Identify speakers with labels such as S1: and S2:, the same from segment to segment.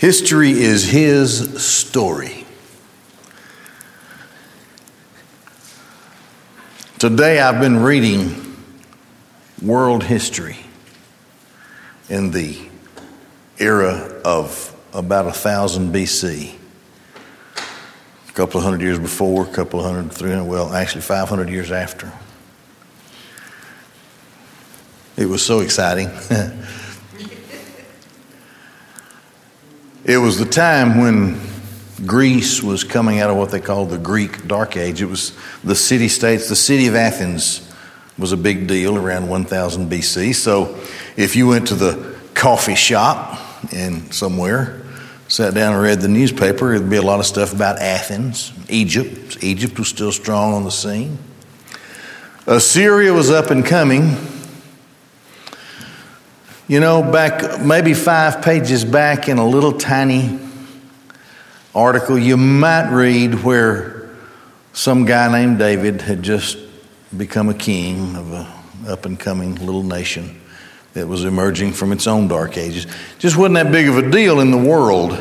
S1: History is his story. Today I've been reading world history in the era of about a thousand BC. A couple of hundred years before, a couple of hundred, three hundred, well, actually 500 years after. It was so exciting. It was the time when Greece was coming out of what they called the Greek Dark Age. It was the city states, the city of Athens was a big deal around 1000 BC. So if you went to the coffee shop in somewhere, sat down and read the newspaper, there'd be a lot of stuff about Athens, Egypt. Egypt was still strong on the scene. Assyria was up and coming. You know, back maybe five pages back in a little tiny article, you might read where some guy named David had just become a king of an up and coming little nation that was emerging from its own dark ages. Just wasn't that big of a deal in the world.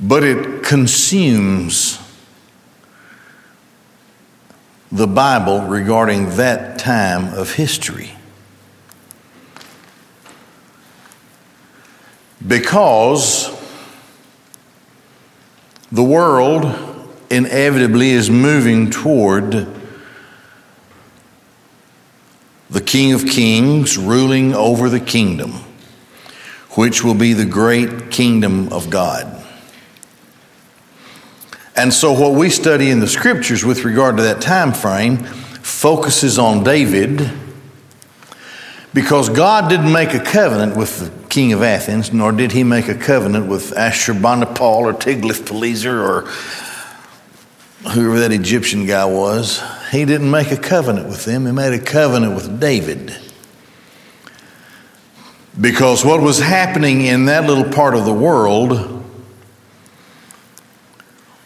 S1: But it consumes the Bible regarding that time of history. Because the world inevitably is moving toward the King of Kings ruling over the kingdom, which will be the great kingdom of God. And so, what we study in the scriptures with regard to that time frame focuses on David because God didn't make a covenant with the king of Athens, nor did he make a covenant with Ashurbanipal or Tiglath-Pileser or whoever that Egyptian guy was. He didn't make a covenant with them, he made a covenant with David. Because what was happening in that little part of the world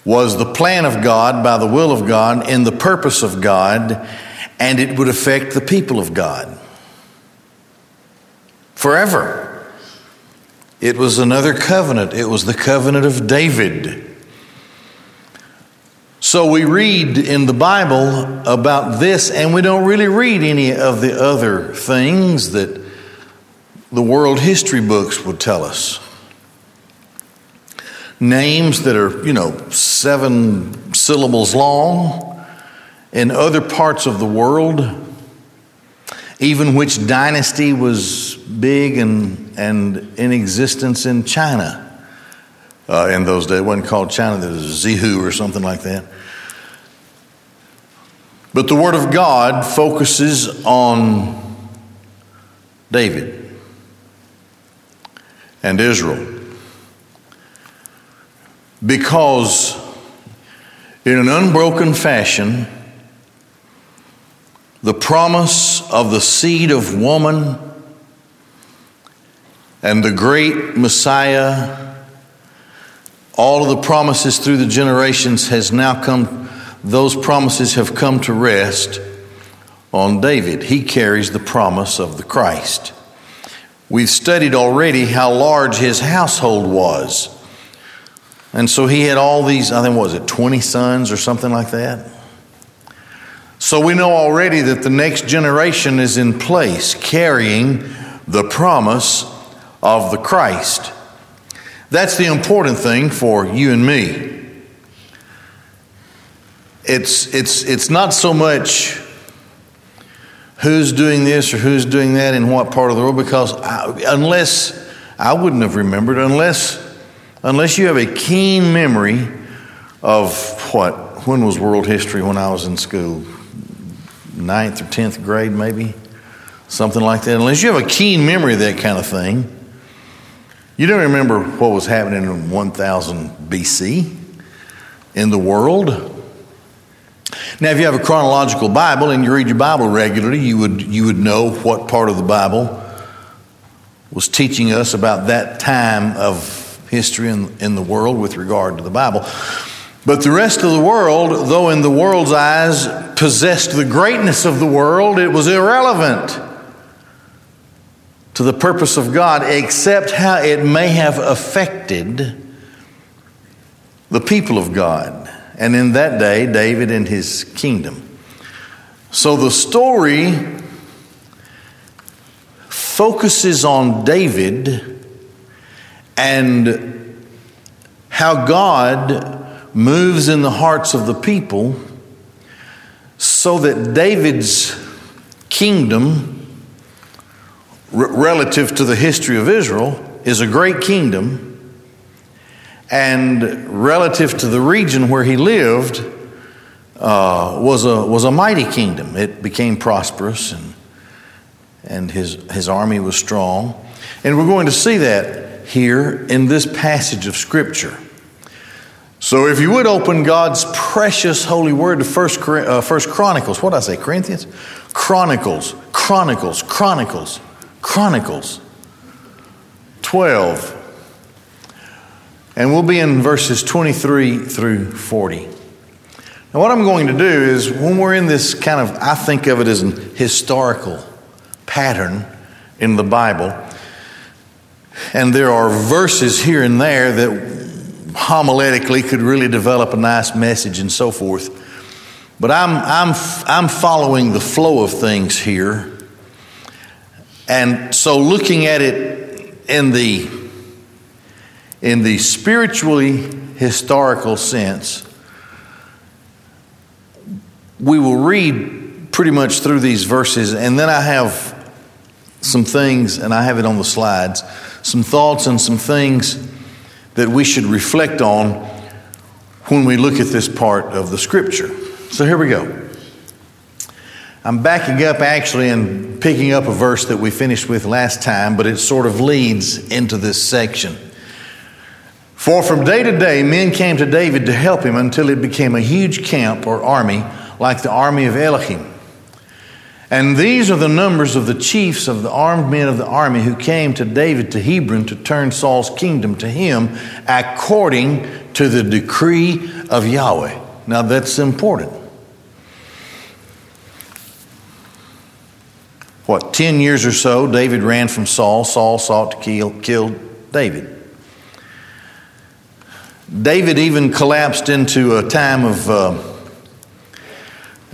S1: was the plan of God by the will of God in the purpose of God, and it would affect the people of God forever. It was another covenant, it was the covenant of David. So we read in the Bible about this, and we don't really read any of the other things that the world history books would tell us names that are, you know, seven syllables long in other parts of the world, even which dynasty was big and, and in existence in China. Uh, in those days, it wasn't called China, there was Zihu or something like that. But the Word of God focuses on David and Israel. Because in an unbroken fashion, the promise of the seed of woman and the great Messiah, all of the promises through the generations has now come, those promises have come to rest on David. He carries the promise of the Christ. We've studied already how large his household was. And so he had all these, I think, was it 20 sons or something like that? So we know already that the next generation is in place carrying the promise of the Christ. That's the important thing for you and me. It's, it's, it's not so much who's doing this or who's doing that in what part of the world, because I, unless I wouldn't have remembered, unless unless you have a keen memory of what, when was world history when I was in school? Ninth or tenth grade, maybe? Something like that. Unless you have a keen memory of that kind of thing, you don't remember what was happening in 1000 BC in the world. Now, if you have a chronological Bible and you read your Bible regularly, you would, you would know what part of the Bible was teaching us about that time of history in, in the world with regard to the Bible. But the rest of the world, though in the world's eyes possessed the greatness of the world, it was irrelevant to the purpose of God, except how it may have affected the people of God. And in that day, David and his kingdom. So the story focuses on David and how God moves in the hearts of the people so that David's kingdom relative to the history of Israel is a great kingdom, and relative to the region where he lived uh, was, a, was a mighty kingdom. It became prosperous, and, and his, his army was strong. And we're going to see that here in this passage of Scripture. So, if you would open God's precious holy word to First, uh, First Chronicles, what did I say, Corinthians? Chronicles, Chronicles, Chronicles. Chronicles 12. And we'll be in verses 23 through 40. Now, what I'm going to do is when we're in this kind of, I think of it as an historical pattern in the Bible, and there are verses here and there that homiletically could really develop a nice message and so forth. But I'm, I'm, I'm following the flow of things here and so looking at it in the in the spiritually historical sense, we will read pretty much through these verses, and then I have some things, and I have it on the slides, some thoughts and some things that we should reflect on when we look at this part of the scripture. So here we go. I'm backing up actually and picking up a verse that we finished with last time, but it sort of leads into this section. For from day to day, men came to David to help him until it became a huge camp or army, like the army of Elohim. And these are the numbers of the chiefs of the armed men of the army who came to David to Hebron to turn Saul's kingdom to him according to the decree of Yahweh. Now that's important. what, 10 years or so, David ran from Saul. Saul sought to kill, kill David. David even collapsed into a time of, uh,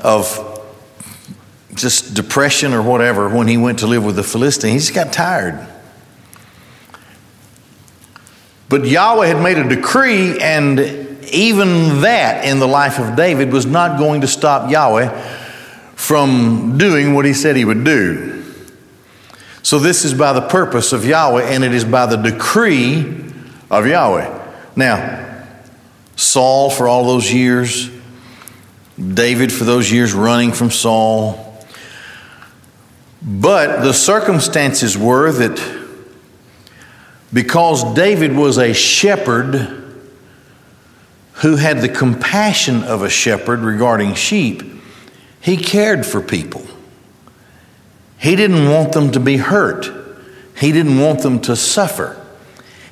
S1: of just depression or whatever when he went to live with the Philistine. He just got tired. But Yahweh had made a decree, and even that in the life of David was not going to stop Yahweh from doing what he said he would do. So, this is by the purpose of Yahweh, and it is by the decree of Yahweh. Now, Saul, for all those years, David, for those years running from Saul. But the circumstances were that because David was a shepherd who had the compassion of a shepherd regarding sheep, he cared for people. He didn't want them to be hurt. He didn't want them to suffer.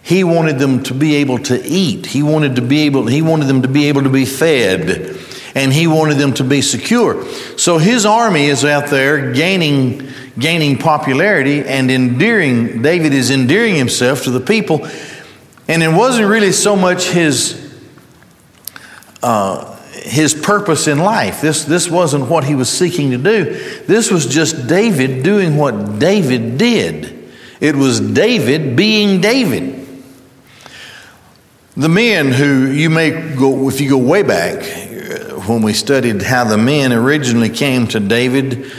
S1: He wanted them to be able to eat. He wanted to be able he wanted them to be able to be fed and he wanted them to be secure. So his army is out there gaining gaining popularity and endearing David is endearing himself to the people and it wasn't really so much his uh, his purpose in life. This, this wasn't what he was seeking to do. This was just David doing what David did. It was David being David. The men who you may go, if you go way back, when we studied how the men originally came to David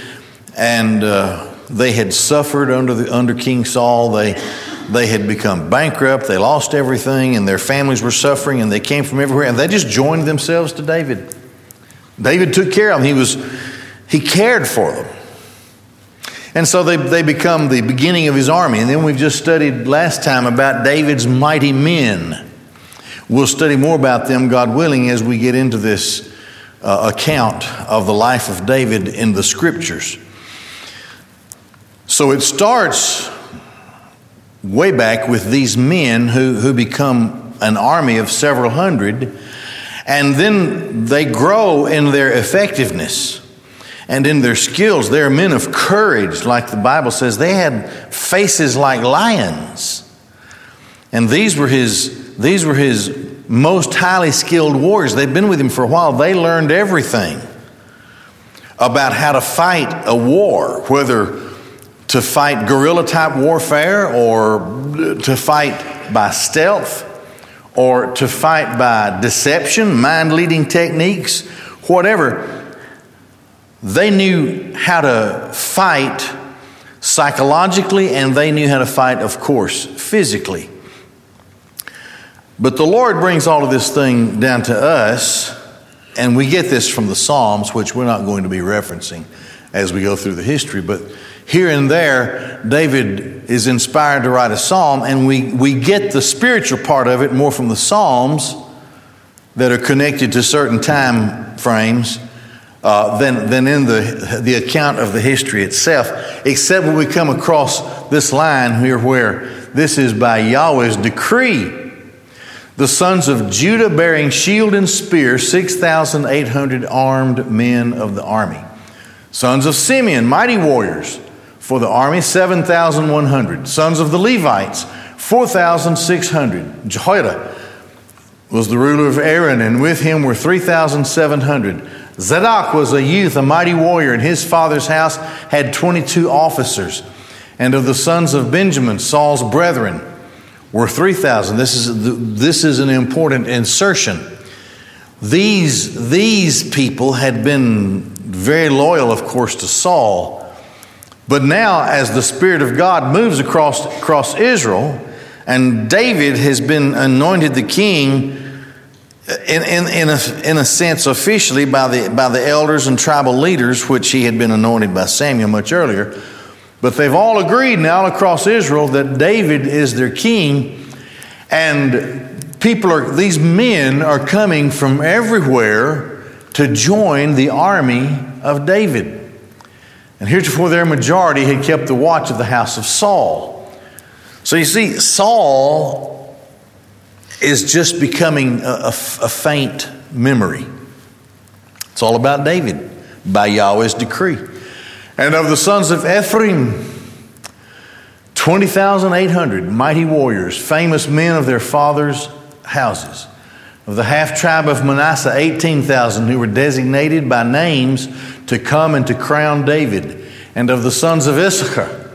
S1: and uh, they had suffered under, the, under King Saul, they they had become bankrupt, they lost everything, and their families were suffering, and they came from everywhere, and they just joined themselves to David. David took care of them. He was he cared for them. And so they, they become the beginning of his army. And then we've just studied last time about David's mighty men. We'll study more about them, God willing, as we get into this uh, account of the life of David in the scriptures. So it starts way back with these men who, who become an army of several hundred, and then they grow in their effectiveness. and in their skills. They are men of courage, like the Bible says. They had faces like lions. And these were his, these were his most highly skilled warriors. They've been with him for a while. They learned everything about how to fight a war, whether to fight guerrilla type warfare or to fight by stealth or to fight by deception, mind leading techniques, whatever. They knew how to fight psychologically and they knew how to fight, of course, physically. But the Lord brings all of this thing down to us, and we get this from the Psalms, which we're not going to be referencing as we go through the history. But here and there, David is inspired to write a psalm, and we, we get the spiritual part of it more from the Psalms that are connected to certain time frames uh, than, than in the, the account of the history itself, except when we come across this line here where this is by Yahweh's decree the sons of Judah bearing shield and spear, 6,800 armed men of the army. Sons of Simeon, mighty warriors for the army, 7,100. Sons of the Levites, 4,600. Jehoiada was the ruler of Aaron, and with him were 3,700. Zadok was a youth, a mighty warrior, and his father's house had 22 officers. And of the sons of Benjamin, Saul's brethren, were 3,000. This is, this is an important insertion. These, these people had been very loyal, of course, to Saul. But now, as the Spirit of God moves across, across Israel, and David has been anointed the king in, in, in, a, in a sense officially by the, by the elders and tribal leaders, which he had been anointed by Samuel much earlier. But they've all agreed now across Israel that David is their king, and people are, these men are coming from everywhere to join the army of David. And heretofore, their majority had kept the watch of the house of Saul. So you see, Saul is just becoming a, a, a faint memory. It's all about David by Yahweh's decree. And of the sons of Ephraim, 20,800 mighty warriors, famous men of their fathers' houses. Of the half tribe of Manasseh, 18,000 who were designated by names to come and to crown David. And of the sons of Issachar,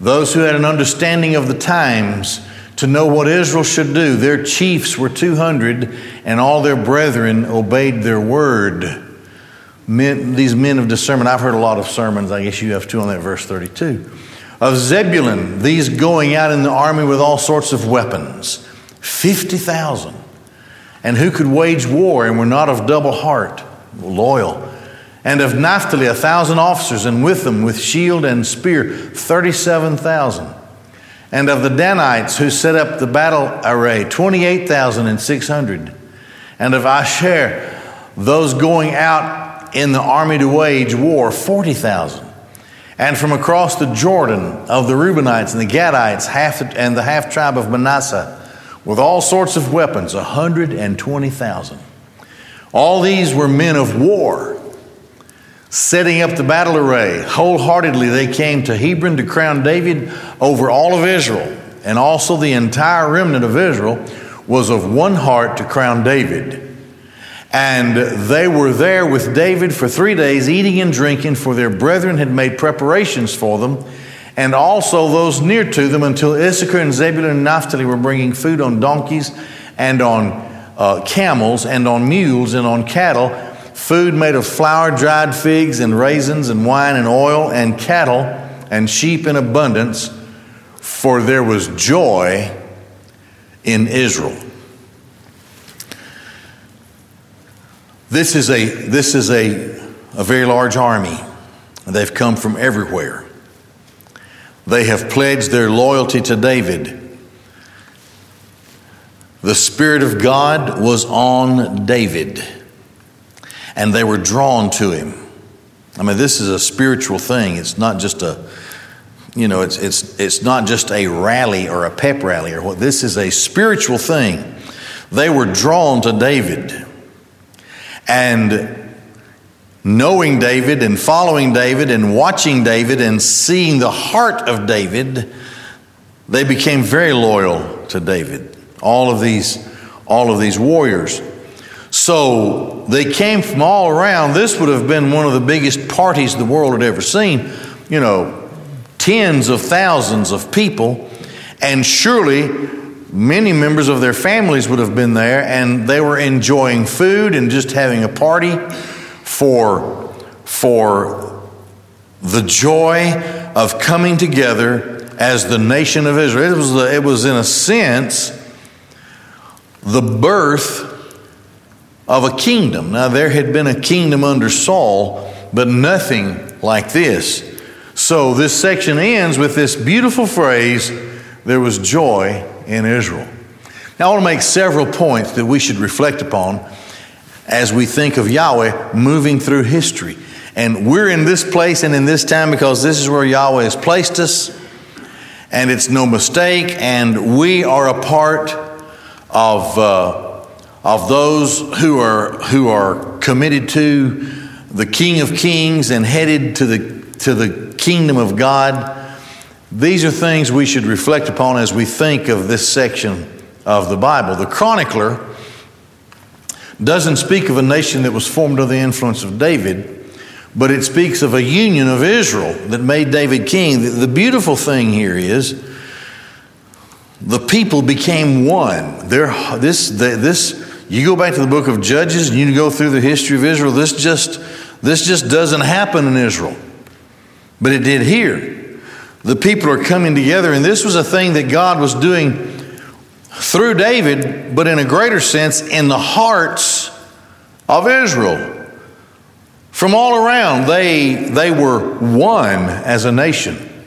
S1: those who had an understanding of the times to know what Israel should do. Their chiefs were 200, and all their brethren obeyed their word men, these men of discernment. I've heard a lot of sermons. I guess you have too on that verse 32. Of Zebulun, these going out in the army with all sorts of weapons, 50,000. And who could wage war and were not of double heart, loyal. And of Naphtali, a thousand officers, and with them, with shield and spear, 37,000. And of the Danites, who set up the battle array, 28,600. And of Asher, those going out in the army to wage war 40,000. And from across the Jordan of the Reubenites and the Gadites half and the half tribe of Manasseh with all sorts of weapons, 120,000. All these were men of war, setting up the battle array. Wholeheartedly, they came to Hebron to crown David over all of Israel, and also the entire remnant of Israel was of one heart to crown David. And they were there with David for three days, eating and drinking, for their brethren had made preparations for them, and also those near to them, until Issachar and Zebulun and Naphtali were bringing food on donkeys and on uh, camels and on mules and on cattle, food made of flour, dried figs, and raisins, and wine and oil, and cattle and sheep in abundance, for there was joy in Israel. This is a, this is a, a very large army. They've come from everywhere. They have pledged their loyalty to David. The Spirit of God was on David, and they were drawn to him. I mean, this is a spiritual thing. It's not just a, you know, it's, it's, it's not just a rally or a pep rally or what. This is a spiritual thing. They were drawn to David. And knowing David and following David and watching David and seeing the heart of David, they became very loyal to David. All of these, all of these warriors. So they came from all around. This would have been one of the biggest parties the world had ever seen. You know, tens of thousands of people, and surely many members of their families would have been there, and they were enjoying food and just having a party for, for the joy of coming together as the nation of Israel. It was, it was in a sense, the birth of a kingdom. Now, there had been a kingdom under Saul, but nothing like this. So, this section ends with this beautiful phrase there was joy in Israel. Now, I want to make several points that we should reflect upon as we think of Yahweh moving through history. And we're in this place and in this time because this is where Yahweh has placed us, and it's no mistake, and we are a part of, uh, of those who are, who are committed to the King of Kings and headed to the, to the kingdom of God. These are things we should reflect upon as we think of this section of the Bible. The chronicler doesn't speak of a nation that was formed under the influence of David, but it speaks of a union of Israel that made David king. The beautiful thing here is the people became one. This, this, you go back to the book of Judges and you go through the history of Israel, this just, this just doesn't happen in Israel. But it did here. The people are coming together, and this was a thing that God was doing through David, but in a greater sense, in the hearts of Israel. From all around, they, they were one as a nation.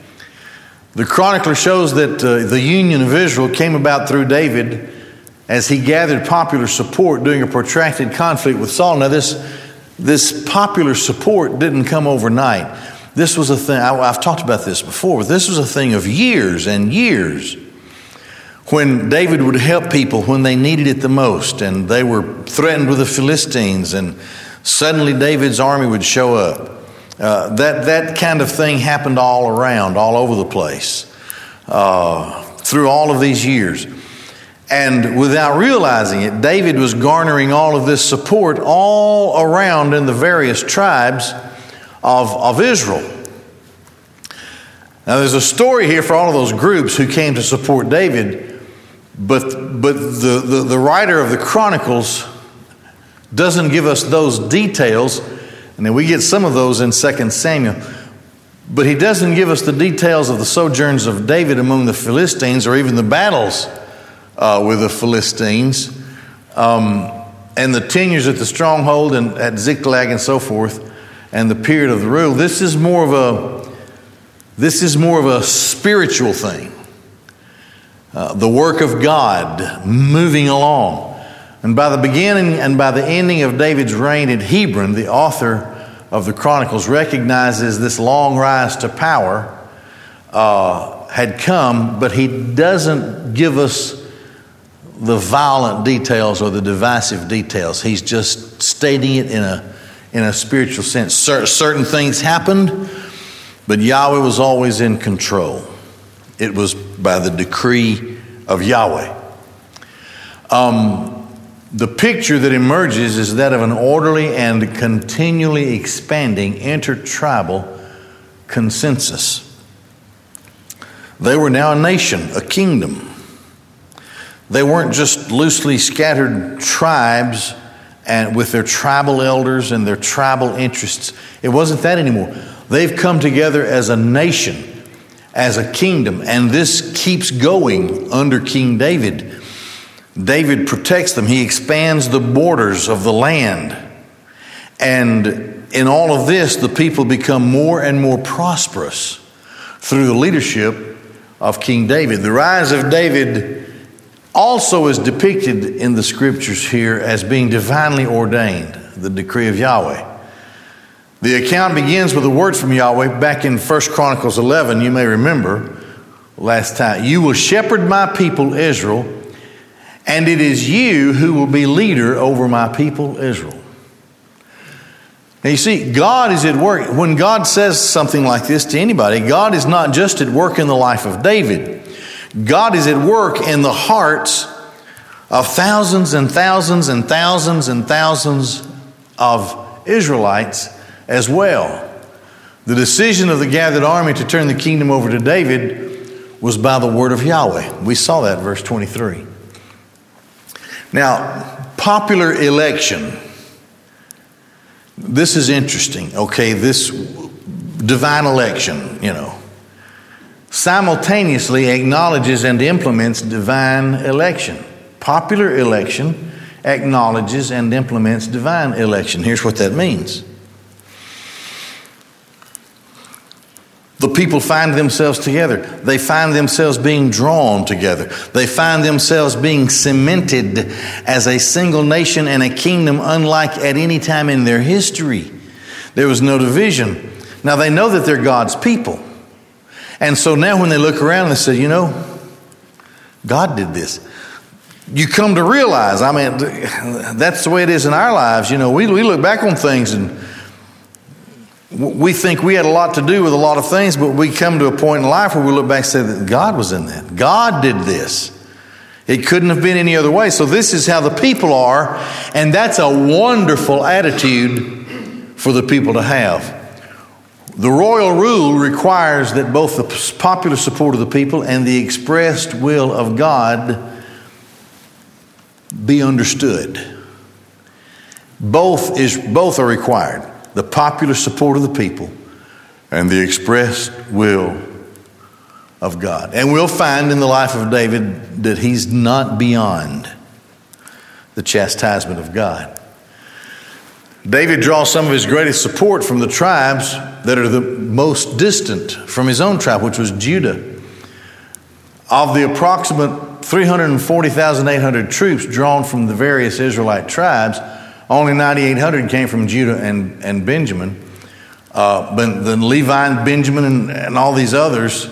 S1: The chronicler shows that uh, the union of Israel came about through David as he gathered popular support during a protracted conflict with Saul. Now, this, this popular support didn't come overnight. This was a thing, I, I've talked about this before, but this was a thing of years and years when David would help people when they needed it the most, and they were threatened with the Philistines, and suddenly David's army would show up. Uh, that, that kind of thing happened all around, all over the place, uh, through all of these years. And without realizing it, David was garnering all of this support all around in the various tribes of, of Israel. Now, there's a story here for all of those groups who came to support David but, but the, the, the writer of the Chronicles doesn't give us those details, and then we get some of those in 2 Samuel. But he doesn't give us the details of the sojourns of David among the Philistines or even the battles uh, with the Philistines um, and the tenures at the stronghold and at Ziklag and so forth and the period of the rule. This is more of a this is more of a spiritual thing. Uh, the work of God moving along. And by the beginning and by the ending of David's reign at Hebron, the author of the Chronicles recognizes this long rise to power uh, had come, but he doesn't give us the violent details or the divisive details. He's just stating it in a, in a spiritual sense. certain things happened, but Yahweh was always in control. It was by the decree of Yahweh. Um, the picture that emerges is that of an orderly and continually expanding intertribal consensus. They were now a nation, a kingdom. They weren't just loosely scattered tribes and with their tribal elders and their tribal interests. It wasn't that anymore. They've come together as a nation as a kingdom. And this keeps going under King David. David protects them, he expands the borders of the land. And in all of this, the people become more and more prosperous through the leadership of King David. The rise of David also is depicted in the scriptures here as being divinely ordained, the decree of Yahweh. The account begins with a word from Yahweh back in 1 Chronicles 11, you may remember last time. You will shepherd my people Israel, and it is you who will be leader over my people Israel. Now you see, God is at work. When God says something like this to anybody, God is not just at work in the life of David. God is at work in the hearts of thousands and thousands and thousands and thousands of Israelites as well. The decision of the gathered army to turn the kingdom over to David was by the word of Yahweh. We saw that verse 23. Now, popular election this is interesting, okay? This divine election, you know, simultaneously acknowledges and implements divine election. Popular election acknowledges and implements divine election. Here's what that means The people find themselves together. They find themselves being drawn together. They find themselves being cemented as a single nation and a kingdom unlike at any time in their history. There was no division. Now they know that they're God's people. And so now when they look around, and they say, you know, God did this. You come to realize, I mean, that's the way it is in our lives. You know, we, we look back on things and we think we had a lot to do with a lot of things, but we come to a point in life where we look back and say that God was in that. God did this. It couldn't have been any other way. So, this is how the people are, and that's a wonderful attitude for the people to have. The royal rule requires that both the popular support of the people and the expressed will of God be understood. Both, is, both are required the popular support of the people, and the expressed will of God. And we'll find in the life of David that he's not beyond the chastisement of God. David draws some of his greatest support from the tribes that are the most distant from his own tribe, which was Judah. Of the approximate 340,800 troops drawn from the various Israelite tribes, only 9,800 came from Judah and, and Benjamin. Uh, but then Levi and Benjamin and, and all these others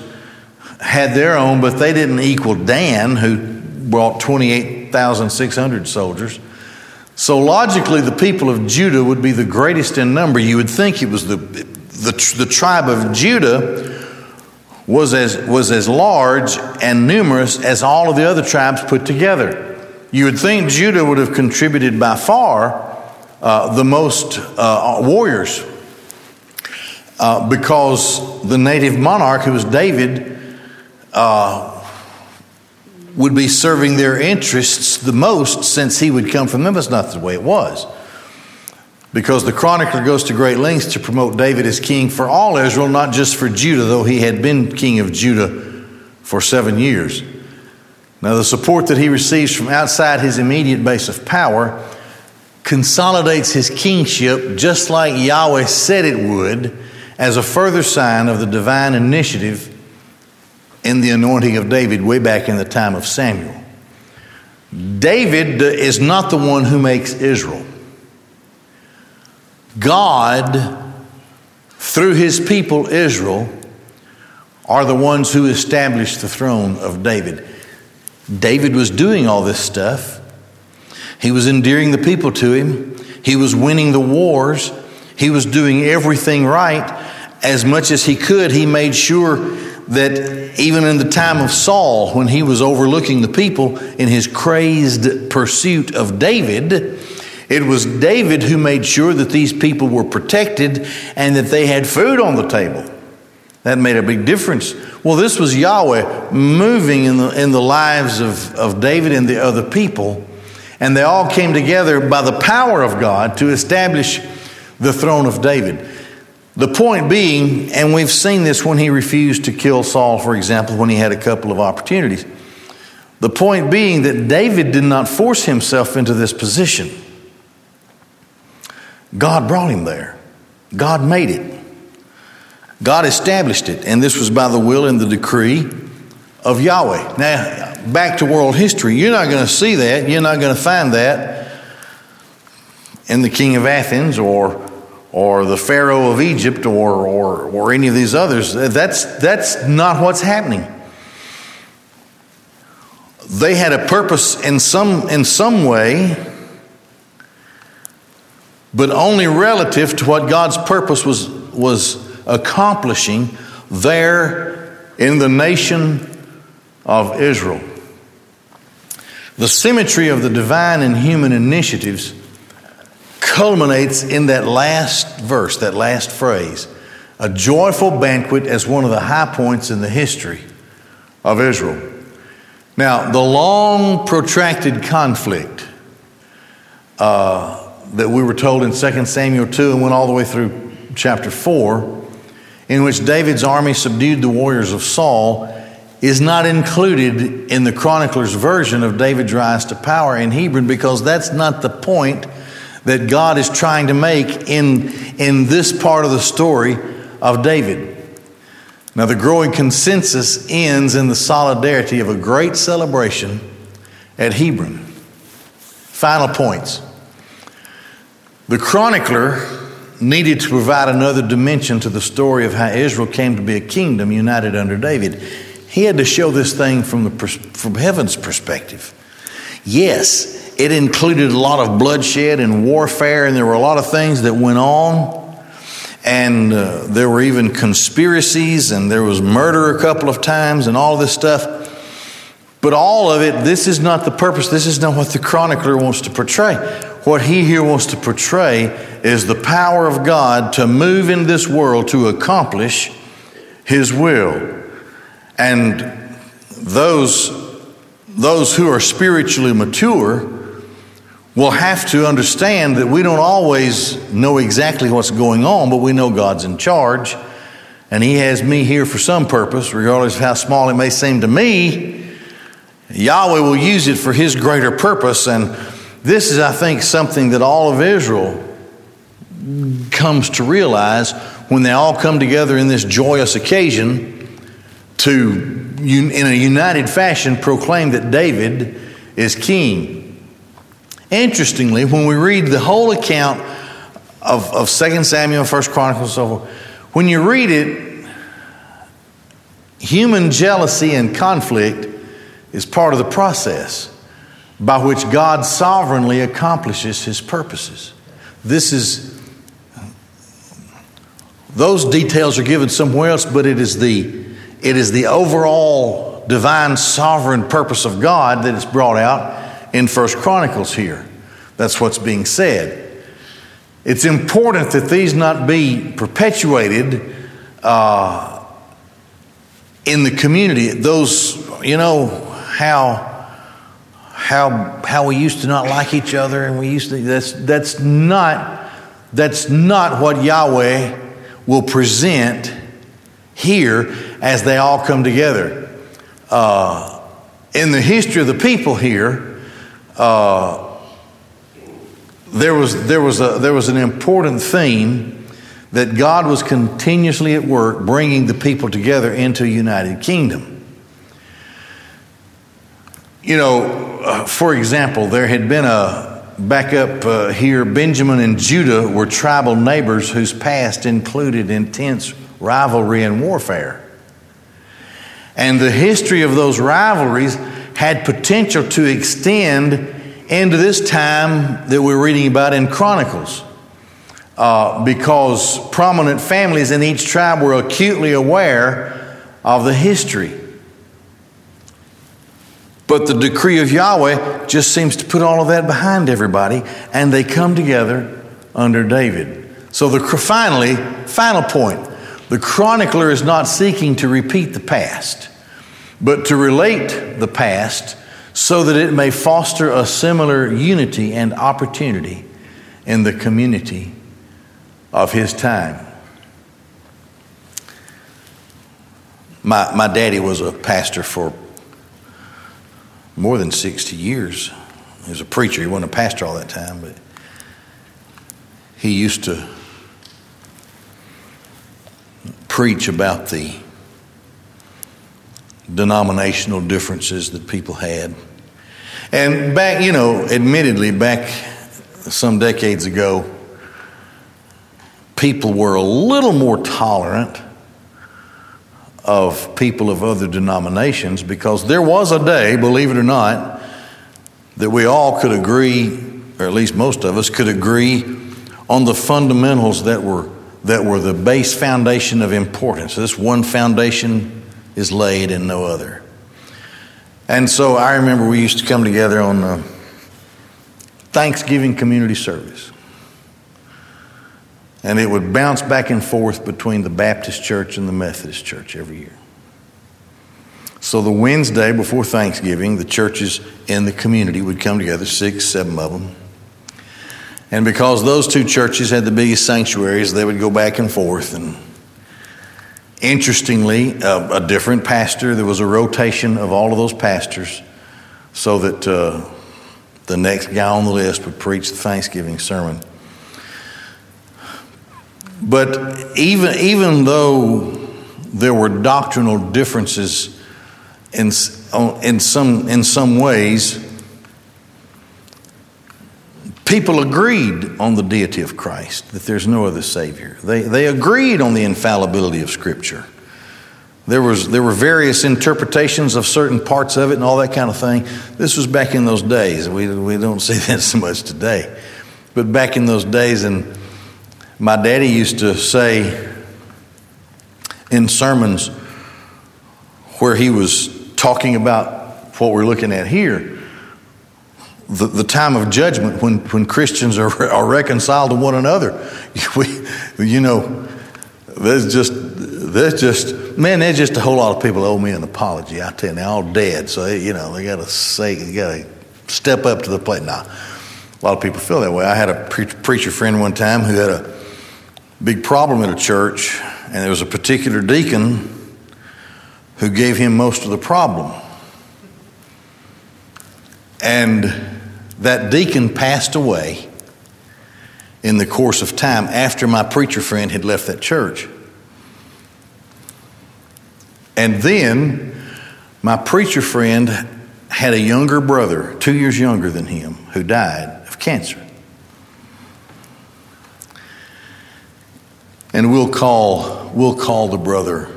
S1: had their own, but they didn't equal Dan, who brought 28,600 soldiers. So logically, the people of Judah would be the greatest in number. You would think it was the, the, the tribe of Judah was as, was as large and numerous as all of the other tribes put together. You would think Judah would have contributed by far uh, the most uh, warriors uh, because the native monarch, who was David, uh, would be serving their interests the most since he would come from them. That's not the way it was. Because the chronicler goes to great lengths to promote David as king for all Israel, not just for Judah, though he had been king of Judah for seven years. Now, the support that he receives from outside his immediate base of power consolidates his kingship just like Yahweh said it would as a further sign of the divine initiative in the anointing of David way back in the time of Samuel. David is not the one who makes Israel. God, through his people Israel, are the ones who established the throne of David. David was doing all this stuff. He was endearing the people to him. He was winning the wars. He was doing everything right. As much as he could, he made sure that even in the time of Saul, when he was overlooking the people in his crazed pursuit of David, it was David who made sure that these people were protected and that they had food on the table. That made a big difference. Well, this was Yahweh moving in the, in the lives of, of David and the other people. And they all came together by the power of God to establish the throne of David. The point being, and we've seen this when he refused to kill Saul, for example, when he had a couple of opportunities. The point being that David did not force himself into this position. God brought him there, God made it. God established it, and this was by the will and the decree of Yahweh. Now, back to world history, you're not going to see that. You're not going to find that in the king of Athens or or the Pharaoh of Egypt or, or, or any of these others. That's, that's not what's happening. They had a purpose in some, in some way but only relative to what God's purpose was, was accomplishing there in the nation of Israel. The symmetry of the divine and human initiatives culminates in that last verse, that last phrase a joyful banquet as one of the high points in the history of Israel. Now, the long protracted conflict uh, that we were told in 2 Samuel 2 and went all the way through chapter 4, in which David's army subdued the warriors of Saul, is not included in the chronicler's version of David's rise to power in Hebron because that's not the point that God is trying to make in, in this part of the story of David. Now, the growing consensus ends in the solidarity of a great celebration at Hebron. Final points. The chronicler needed to provide another dimension to the story of how Israel came to be a kingdom united under David. He had to show this thing from, the, from heaven's perspective. Yes, it included a lot of bloodshed and warfare, and there were a lot of things that went on. And uh, there were even conspiracies and there was murder a couple of times and all this stuff. But all of it this is not the purpose. This is not what the chronicler wants to portray. What he here wants to portray is the power of god to move in this world to accomplish his will. And those those who are spiritually mature will have to understand that we don't always know exactly what's going on, but we know God's in charge. And He has me here for some purpose, regardless of how small it may seem to me. Yahweh will use it for His greater purpose. And this is, I think, something that all of Israel comes to realize when they all come together in this joyous occasion to, in a united fashion, proclaim that David is king. Interestingly, when we read the whole account of, of 2 Samuel, 1 Chronicles, so forth, when you read it, human jealousy and conflict is part of the process by which God sovereignly accomplishes his purposes. This is, those details are given somewhere else, but it is the, it is the overall divine sovereign purpose of God that is brought out in First Chronicles here. That's what's being said. It's important that these not be perpetuated uh, in the community. Those, you know, how how how we used to not like each other, and we used to. That's that's not that's not what Yahweh will present here as they all come together. Uh, in the history of the people here, uh, there, was, there, was a, there was an important theme that God was continuously at work bringing the people together into a united kingdom. You know, uh, for example, there had been a back up uh, here, Benjamin and Judah were tribal neighbors whose past included intense rivalry and warfare. And the history of those rivalries had potential to extend into this time that we're reading about in Chronicles. Uh, because prominent families in each tribe were acutely aware of the history. But the decree of Yahweh just seems to put all of that behind everybody, and they come together under David. So, the, finally, final point the chronicler is not seeking to repeat the past but to relate the past so that it may foster a similar unity and opportunity in the community of his time. My, my daddy was a pastor for more than 60 years. He was a preacher. He wasn't a pastor all that time, but he used to preach about the denominational differences that people had. And back, you know, admittedly, back some decades ago, people were a little more tolerant of people of other denominations because there was a day, believe it or not, that we all could agree, or at least most of us could agree on the fundamentals that were, that were the base foundation of importance. This one foundation is laid in no other. And so I remember we used to come together on the Thanksgiving community service. And it would bounce back and forth between the Baptist church and the Methodist church every year. So the Wednesday before Thanksgiving, the churches in the community would come together, six, seven of them. And because those two churches had the biggest sanctuaries, they would go back and forth. And interestingly, a, a different pastor, there was a rotation of all of those pastors so that uh, the next guy on the list would preach the Thanksgiving sermon. But even, even though there were doctrinal differences in, in, some, in some ways, people agreed on the deity of Christ, that there's no other Savior. They, they agreed on the infallibility of Scripture. There, was, there were various interpretations of certain parts of it and all that kind of thing. This was back in those days. We, we don't see that so much today. But back in those days, and my daddy used to say in sermons where he was talking about what we're looking at here, the, the time of judgment when, when Christians are, are reconciled to one another. We, you know, there's just, there's just, man, there's just a whole lot of people owe me an apology. I tell you, they're all dead. So, they, you know, they got to say, they got to step up to the plate. Now, a lot of people feel that way. I had a pre- preacher friend one time who had a big problem in a church, and there was a particular deacon who gave him most of the problem. And that deacon passed away in the course of time after my preacher friend had left that church. And then my preacher friend had a younger brother, two years younger than him, who died of cancer. And we'll call, we'll call the brother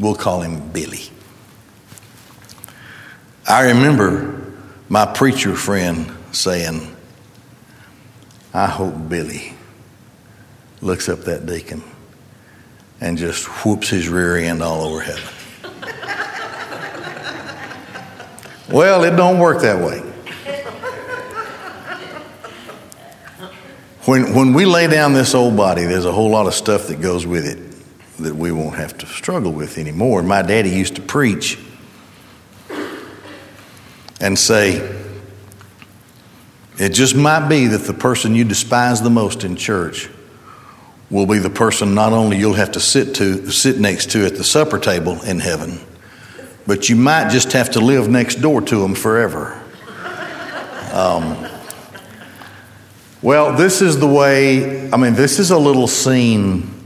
S1: We'll call him Billy. I remember my preacher friend saying, I hope Billy looks up that deacon and just whoops his rear end all over heaven. well, it don't work that way. When, when we lay down this old body, there's a whole lot of stuff that goes with it that we won't have to struggle with anymore. My daddy used to preach and say, it just might be that the person you despise the most in church will be the person not only you'll have to sit to sit next to at the supper table in heaven, but you might just have to live next door to them forever. Um, well, this is the way, I mean, this is a little scene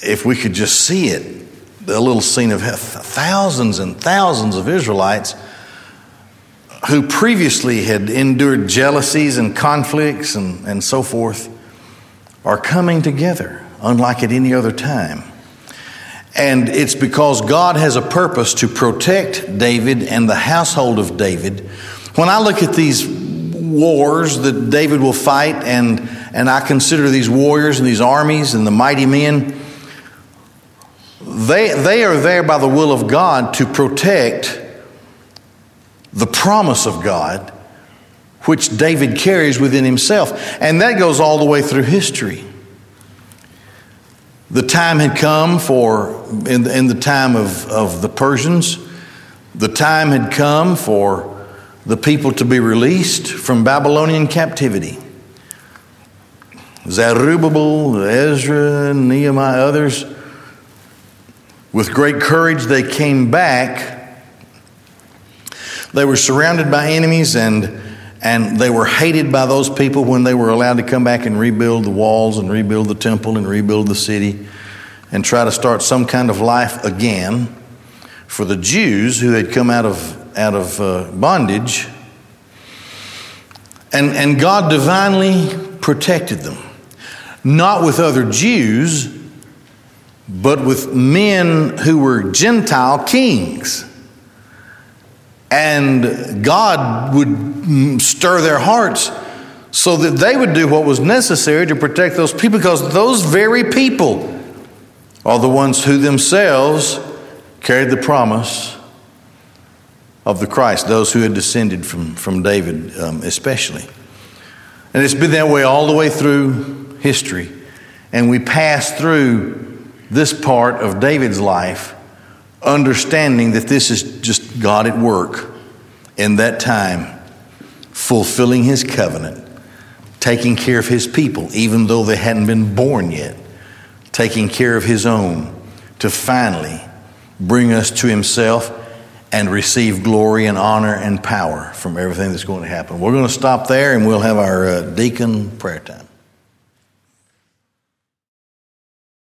S1: if we could just see it, the little scene of thousands and thousands of Israelites who previously had endured jealousies and conflicts and, and so forth are coming together, unlike at any other time. And it's because God has a purpose to protect David and the household of David. When I look at these wars that David will fight, and, and I consider these warriors and these armies and the mighty men, they, they are there by the will of God to protect the promise of God, which David carries within himself. And that goes all the way through history. The time had come for, in the, in the time of, of the Persians, the time had come for the people to be released from Babylonian captivity. Zerubbabel, Ezra, Nehemiah, others with great courage, they came back. They were surrounded by enemies and, and they were hated by those people when they were allowed to come back and rebuild the walls and rebuild the temple and rebuild the city and try to start some kind of life again. For the Jews who had come out of, out of uh, bondage, and, and God divinely protected them. Not with other Jews, but with men who were Gentile kings. And God would stir their hearts so that they would do what was necessary to protect those people because those very people are the ones who themselves carried the promise of the Christ, those who had descended from, from David, um, especially. And it's been that way all the way through history. And we pass through this part of David's life understanding that this is just God at work in that time, fulfilling his covenant, taking care of his people, even though they hadn't been born yet, taking care of his own to finally bring us to himself and receive glory and honor and power from everything that's going to happen. We're going to stop there and we'll have our uh, deacon prayer time.